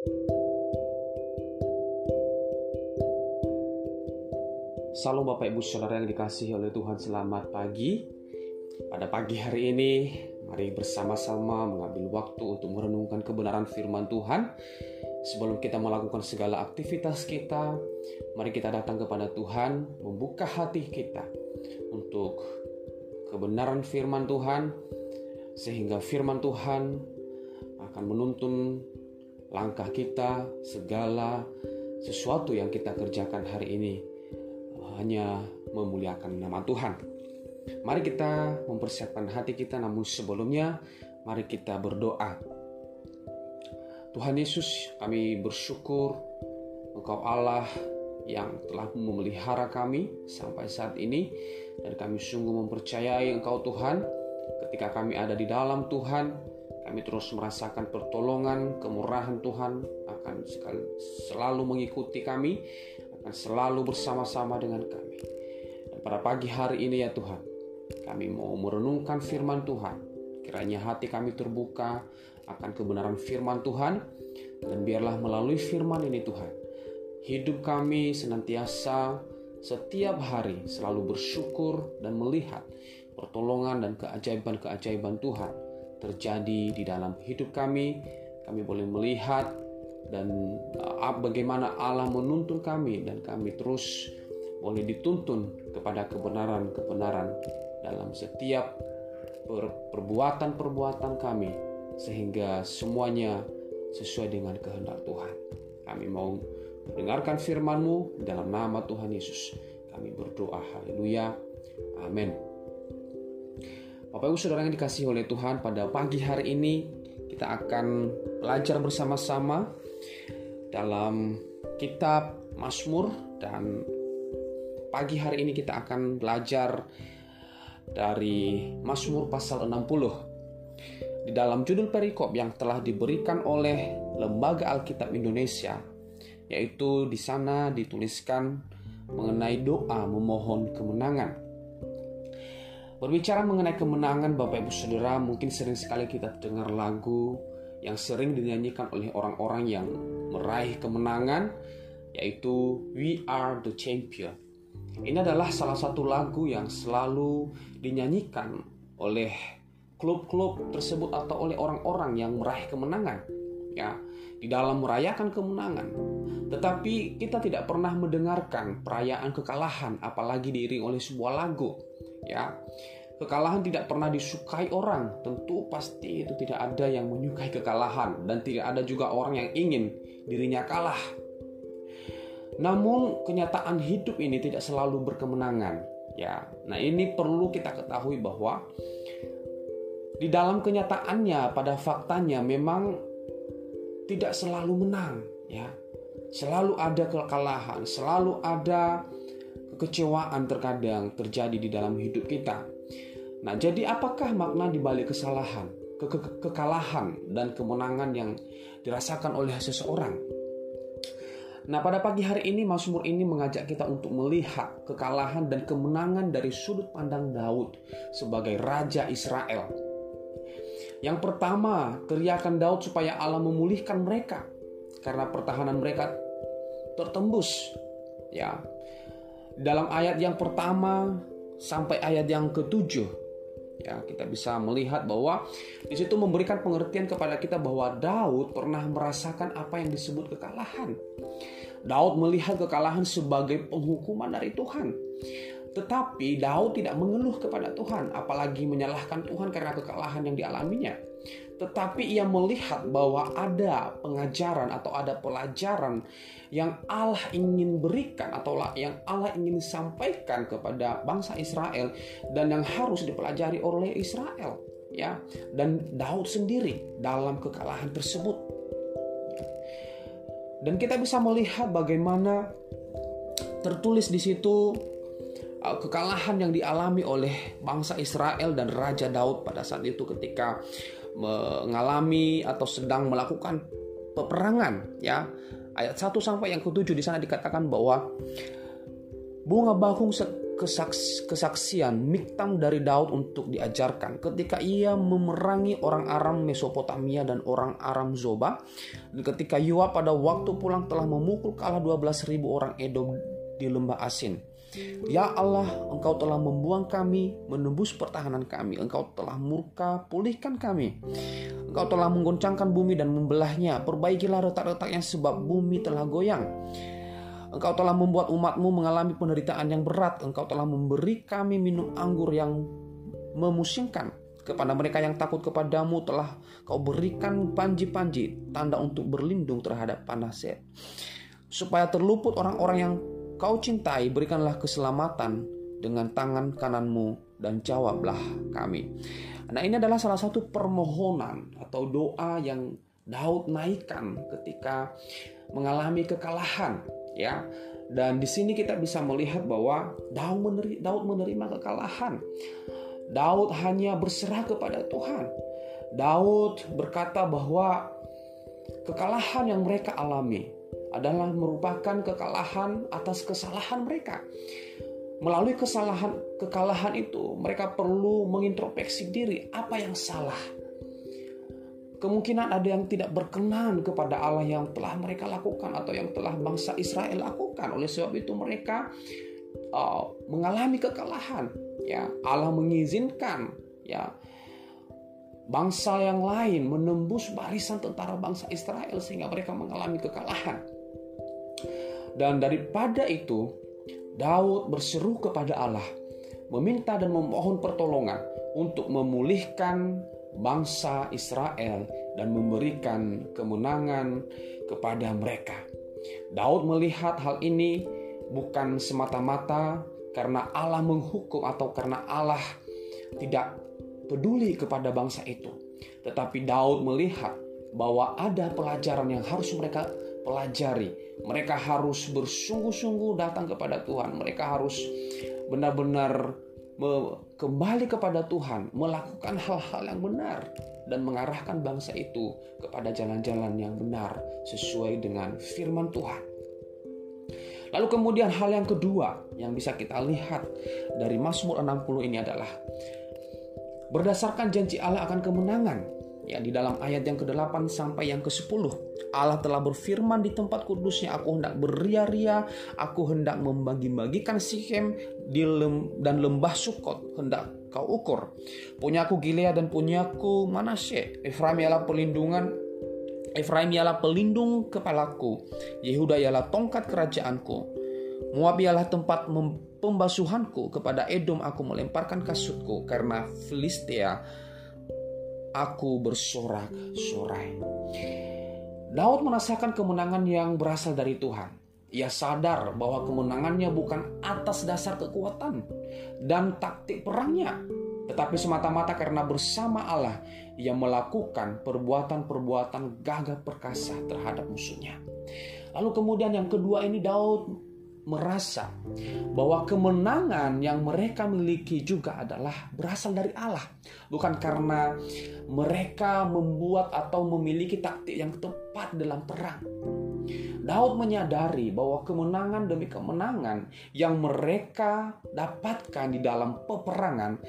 Salam Bapak Ibu Saudara yang dikasihi oleh Tuhan Selamat pagi. Pada pagi hari ini Mari bersama-sama mengambil waktu untuk merenungkan kebenaran firman Tuhan. Sebelum kita melakukan segala aktivitas kita Mari kita datang kepada Tuhan Membuka hati kita Untuk kebenaran firman Tuhan Sehingga firman Tuhan akan menuntun langkah kita segala sesuatu yang kita kerjakan hari ini hanya memuliakan nama Tuhan. Mari kita mempersiapkan hati kita, namun sebelumnya mari kita berdoa. Tuhan Yesus, kami bersyukur Engkau Allah yang telah memelihara kami sampai saat ini dan kami sungguh mempercayai Engkau Tuhan ketika kami ada di dalam Tuhan kami terus merasakan pertolongan kemurahan Tuhan akan selalu mengikuti kami akan selalu bersama-sama dengan kami. Dan pada pagi hari ini ya Tuhan, kami mau merenungkan firman Tuhan. Kiranya hati kami terbuka akan kebenaran firman Tuhan dan biarlah melalui firman ini Tuhan, hidup kami senantiasa setiap hari selalu bersyukur dan melihat pertolongan dan keajaiban-keajaiban Tuhan terjadi di dalam hidup kami. Kami boleh melihat dan uh, bagaimana Allah menuntun kami dan kami terus boleh dituntun kepada kebenaran-kebenaran dalam setiap perbuatan-perbuatan kami sehingga semuanya sesuai dengan kehendak Tuhan. Kami mau mendengarkan firman-Mu dalam nama Tuhan Yesus. Kami berdoa haleluya. Amin. Bapak Ibu Saudara yang dikasihi oleh Tuhan pada pagi hari ini kita akan belajar bersama-sama dalam kitab Mazmur dan pagi hari ini kita akan belajar dari Mazmur pasal 60. Di dalam judul perikop yang telah diberikan oleh Lembaga Alkitab Indonesia yaitu di sana dituliskan mengenai doa memohon kemenangan. Berbicara mengenai kemenangan Bapak Ibu Saudara, mungkin sering sekali kita dengar lagu yang sering dinyanyikan oleh orang-orang yang meraih kemenangan yaitu We Are the Champion. Ini adalah salah satu lagu yang selalu dinyanyikan oleh klub-klub tersebut atau oleh orang-orang yang meraih kemenangan ya di dalam merayakan kemenangan. Tetapi kita tidak pernah mendengarkan perayaan kekalahan apalagi diiring oleh sebuah lagu ya. Kekalahan tidak pernah disukai orang. Tentu pasti itu tidak ada yang menyukai kekalahan dan tidak ada juga orang yang ingin dirinya kalah. Namun kenyataan hidup ini tidak selalu berkemenangan, ya. Nah, ini perlu kita ketahui bahwa di dalam kenyataannya pada faktanya memang tidak selalu menang, ya. Selalu ada kekalahan, selalu ada kekecewaan terkadang terjadi di dalam hidup kita. Nah, jadi apakah makna di balik kesalahan, ke -ke kekalahan dan kemenangan yang dirasakan oleh seseorang? Nah, pada pagi hari ini Mazmur ini mengajak kita untuk melihat kekalahan dan kemenangan dari sudut pandang Daud sebagai raja Israel. Yang pertama, teriakan Daud supaya Allah memulihkan mereka karena pertahanan mereka tertembus. Ya. Dalam ayat yang pertama sampai ayat yang ketujuh Ya, kita bisa melihat bahwa di situ memberikan pengertian kepada kita bahwa Daud pernah merasakan apa yang disebut kekalahan. Daud melihat kekalahan sebagai penghukuman dari Tuhan. Tetapi Daud tidak mengeluh kepada Tuhan, apalagi menyalahkan Tuhan karena kekalahan yang dialaminya. Tetapi ia melihat bahwa ada pengajaran atau ada pelajaran yang Allah ingin berikan atau yang Allah ingin sampaikan kepada bangsa Israel dan yang harus dipelajari oleh Israel ya. Dan Daud sendiri dalam kekalahan tersebut. Dan kita bisa melihat bagaimana tertulis di situ kekalahan yang dialami oleh bangsa Israel dan Raja Daud pada saat itu ketika mengalami atau sedang melakukan peperangan ya. Ayat 1 sampai yang ke-7 di sana dikatakan bahwa bunga bakung kesaks kesaksian miktam dari Daud untuk diajarkan ketika ia memerangi orang Aram Mesopotamia dan orang Aram Zoba dan ketika Yoab pada waktu pulang telah memukul kalah 12.000 orang Edom di lembah Asin Ya Allah, Engkau telah membuang kami, menembus pertahanan kami. Engkau telah murka, pulihkan kami. Engkau telah menggoncangkan bumi dan membelahnya. Perbaikilah retak-retaknya sebab bumi telah goyang. Engkau telah membuat umatmu mengalami penderitaan yang berat. Engkau telah memberi kami minum anggur yang memusingkan. Kepada mereka yang takut kepadamu telah kau berikan panji-panji, tanda untuk berlindung terhadap panaset. Supaya terluput orang-orang yang kau cintai, berikanlah keselamatan dengan tangan kananmu dan jawablah kami. Nah ini adalah salah satu permohonan atau doa yang Daud naikkan ketika mengalami kekalahan ya. Dan di sini kita bisa melihat bahwa Daud menerima, Daud menerima kekalahan. Daud hanya berserah kepada Tuhan. Daud berkata bahwa kekalahan yang mereka alami adalah merupakan kekalahan atas kesalahan mereka. Melalui kesalahan kekalahan itu, mereka perlu mengintrospeksi diri apa yang salah. Kemungkinan ada yang tidak berkenan kepada Allah yang telah mereka lakukan atau yang telah bangsa Israel lakukan. Oleh sebab itu mereka uh, mengalami kekalahan. Ya, Allah mengizinkan ya bangsa yang lain menembus barisan tentara bangsa Israel sehingga mereka mengalami kekalahan. Dan daripada itu, Daud berseru kepada Allah, meminta dan memohon pertolongan untuk memulihkan bangsa Israel dan memberikan kemenangan kepada mereka. Daud melihat hal ini bukan semata-mata karena Allah menghukum atau karena Allah tidak peduli kepada bangsa itu, tetapi Daud melihat bahwa ada pelajaran yang harus mereka pelajari. Mereka harus bersungguh-sungguh datang kepada Tuhan. Mereka harus benar-benar kembali kepada Tuhan, melakukan hal-hal yang benar dan mengarahkan bangsa itu kepada jalan-jalan yang benar sesuai dengan firman Tuhan. Lalu kemudian hal yang kedua yang bisa kita lihat dari Mazmur 60 ini adalah berdasarkan janji Allah akan kemenangan Ya, di dalam ayat yang ke-8 sampai yang ke-10, Allah telah berfirman di tempat kudusnya, aku hendak beria-ria, aku hendak membagi-bagikan Sihem di lem, dan lembah Sukot, hendak kau ukur. Punyaku Gilead dan punyaku Manasye, Efraim ialah pelindungan Efraim ialah pelindung kepalaku, Yehuda ialah tongkat kerajaanku. Moab ialah tempat pembasuhanku, kepada Edom aku melemparkan kasutku, karena Filistia aku bersorak-sorai. Daud merasakan kemenangan yang berasal dari Tuhan. Ia sadar bahwa kemenangannya bukan atas dasar kekuatan dan taktik perangnya, tetapi semata-mata karena bersama Allah ia melakukan perbuatan-perbuatan gagah perkasa terhadap musuhnya. Lalu kemudian yang kedua ini Daud merasa bahwa kemenangan yang mereka miliki juga adalah berasal dari Allah, bukan karena mereka membuat atau memiliki taktik yang tepat dalam perang. Daud menyadari bahwa kemenangan demi kemenangan yang mereka dapatkan di dalam peperangan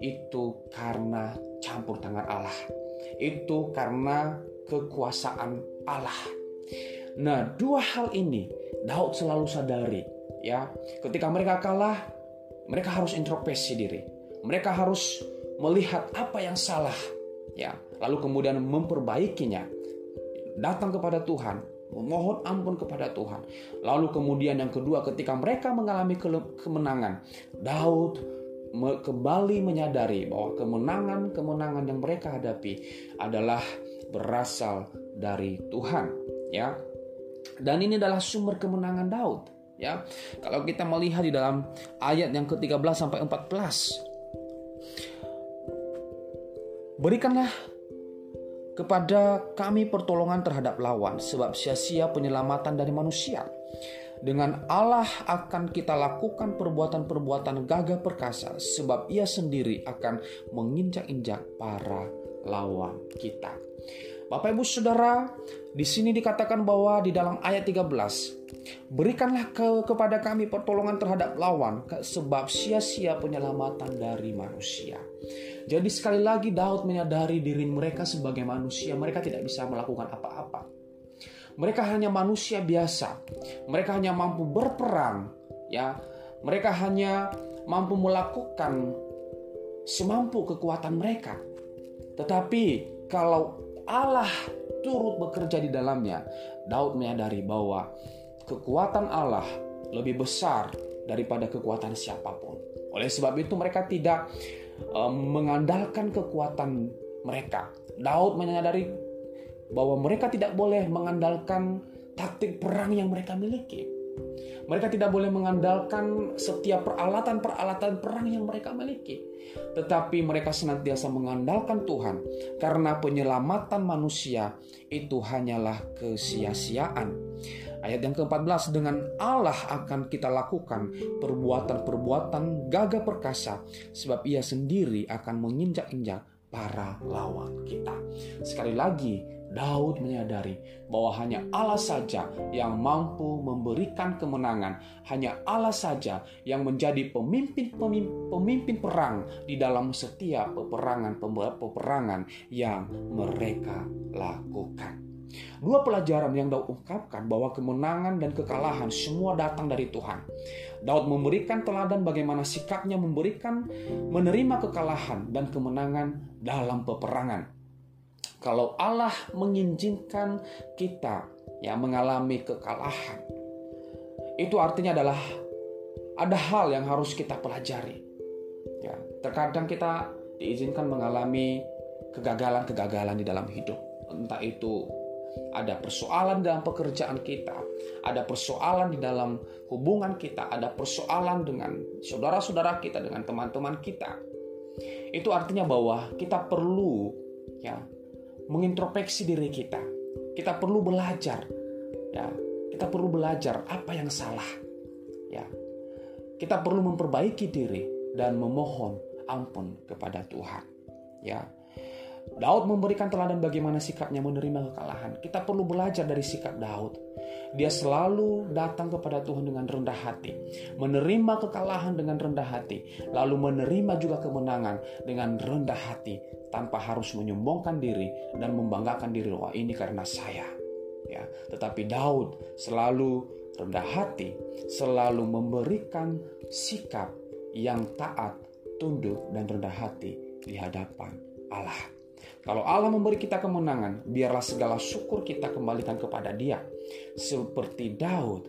itu karena campur tangan Allah. Itu karena kekuasaan Allah. Nah, dua hal ini Daud selalu sadari ya. Ketika mereka kalah mereka harus introspeksi diri. Mereka harus melihat apa yang salah ya. Lalu kemudian memperbaikinya. Datang kepada Tuhan memohon ampun kepada Tuhan. Lalu kemudian yang kedua ketika mereka mengalami kemenangan Daud kembali menyadari bahwa kemenangan-kemenangan yang mereka hadapi adalah berasal dari Tuhan ya dan ini adalah sumber kemenangan Daud. Ya, kalau kita melihat di dalam ayat yang ke-13 sampai 14. Berikanlah kepada kami pertolongan terhadap lawan, sebab sia-sia penyelamatan dari manusia. Dengan Allah akan kita lakukan perbuatan-perbuatan gagah perkasa, sebab Ia sendiri akan menginjak-injak para lawan kita. Bapak Ibu Saudara, di sini dikatakan bahwa di dalam ayat 13, berikanlah ke, kepada kami pertolongan terhadap lawan sebab sia-sia penyelamatan dari manusia. Jadi sekali lagi Daud menyadari diri mereka sebagai manusia, mereka tidak bisa melakukan apa-apa. Mereka hanya manusia biasa. Mereka hanya mampu berperang, ya. Mereka hanya mampu melakukan semampu kekuatan mereka. Tetapi kalau Allah turut bekerja di dalamnya, Daud menyadari bahwa kekuatan Allah lebih besar daripada kekuatan siapa pun. Oleh sebab itu mereka tidak uh, mengandalkan kekuatan mereka. Daud menyadari bahwa mereka tidak boleh mengandalkan taktik perang yang mereka miliki. Mereka tidak boleh mengandalkan setiap peralatan-peralatan perang yang mereka miliki. Tetapi mereka senantiasa mengandalkan Tuhan. Karena penyelamatan manusia itu hanyalah kesia-siaan. Ayat yang ke-14 dengan Allah akan kita lakukan perbuatan-perbuatan gagah perkasa sebab ia sendiri akan menginjak-injak para lawan kita. Sekali lagi, Daud menyadari bahwa hanya Allah saja yang mampu memberikan kemenangan, hanya Allah saja yang menjadi pemimpin-pemimpin perang di dalam setiap peperangan-peperangan yang mereka lakukan. Dua pelajaran yang Daud ungkapkan bahwa kemenangan dan kekalahan semua datang dari Tuhan. Daud memberikan teladan bagaimana sikapnya memberikan menerima kekalahan dan kemenangan dalam peperangan kalau Allah mengizinkan kita ya mengalami kekalahan, itu artinya adalah ada hal yang harus kita pelajari. Ya, terkadang kita diizinkan mengalami kegagalan-kegagalan di dalam hidup. Entah itu ada persoalan dalam pekerjaan kita, ada persoalan di dalam hubungan kita, ada persoalan dengan saudara-saudara kita, dengan teman-teman kita. Itu artinya bahwa kita perlu ya mengintrospeksi diri kita. Kita perlu belajar, ya. Kita perlu belajar apa yang salah, ya. Kita perlu memperbaiki diri dan memohon ampun kepada Tuhan, ya. Daud memberikan teladan bagaimana sikapnya menerima kekalahan. Kita perlu belajar dari sikap Daud. Dia selalu datang kepada Tuhan dengan rendah hati, menerima kekalahan dengan rendah hati, lalu menerima juga kemenangan dengan rendah hati tanpa harus menyombongkan diri dan membanggakan diri. Wah, ini karena saya. Ya, tetapi Daud selalu rendah hati, selalu memberikan sikap yang taat, tunduk dan rendah hati di hadapan Allah. Kalau Allah memberi kita kemenangan, biarlah segala syukur kita kembalikan kepada Dia. Seperti Daud,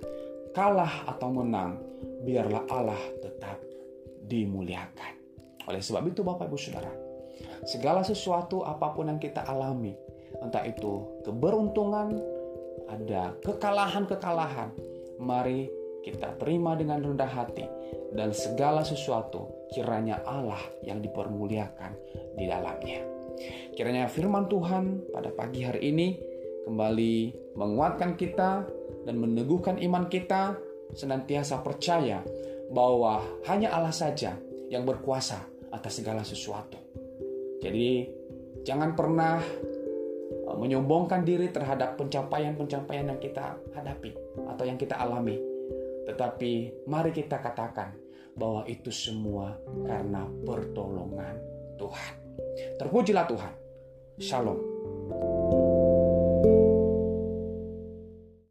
kalah atau menang, biarlah Allah tetap dimuliakan. Oleh sebab itu Bapak Ibu Saudara, segala sesuatu apa pun yang kita alami, entah itu keberuntungan, ada kekalahan-kekalahan, mari kita terima dengan rendah hati dan segala sesuatu kiranya Allah yang dipermuliakan di dalamnya. Kiranya firman Tuhan pada pagi hari ini kembali menguatkan kita dan meneguhkan iman kita senantiasa percaya bahwa hanya Allah saja yang berkuasa atas segala sesuatu. Jadi jangan pernah uh, menyombongkan diri terhadap pencapaian-pencapaian yang kita hadapi atau yang kita alami. Tetapi mari kita katakan bahwa itu semua karena pertolongan Tuhan. Terpujilah Tuhan. 夏洛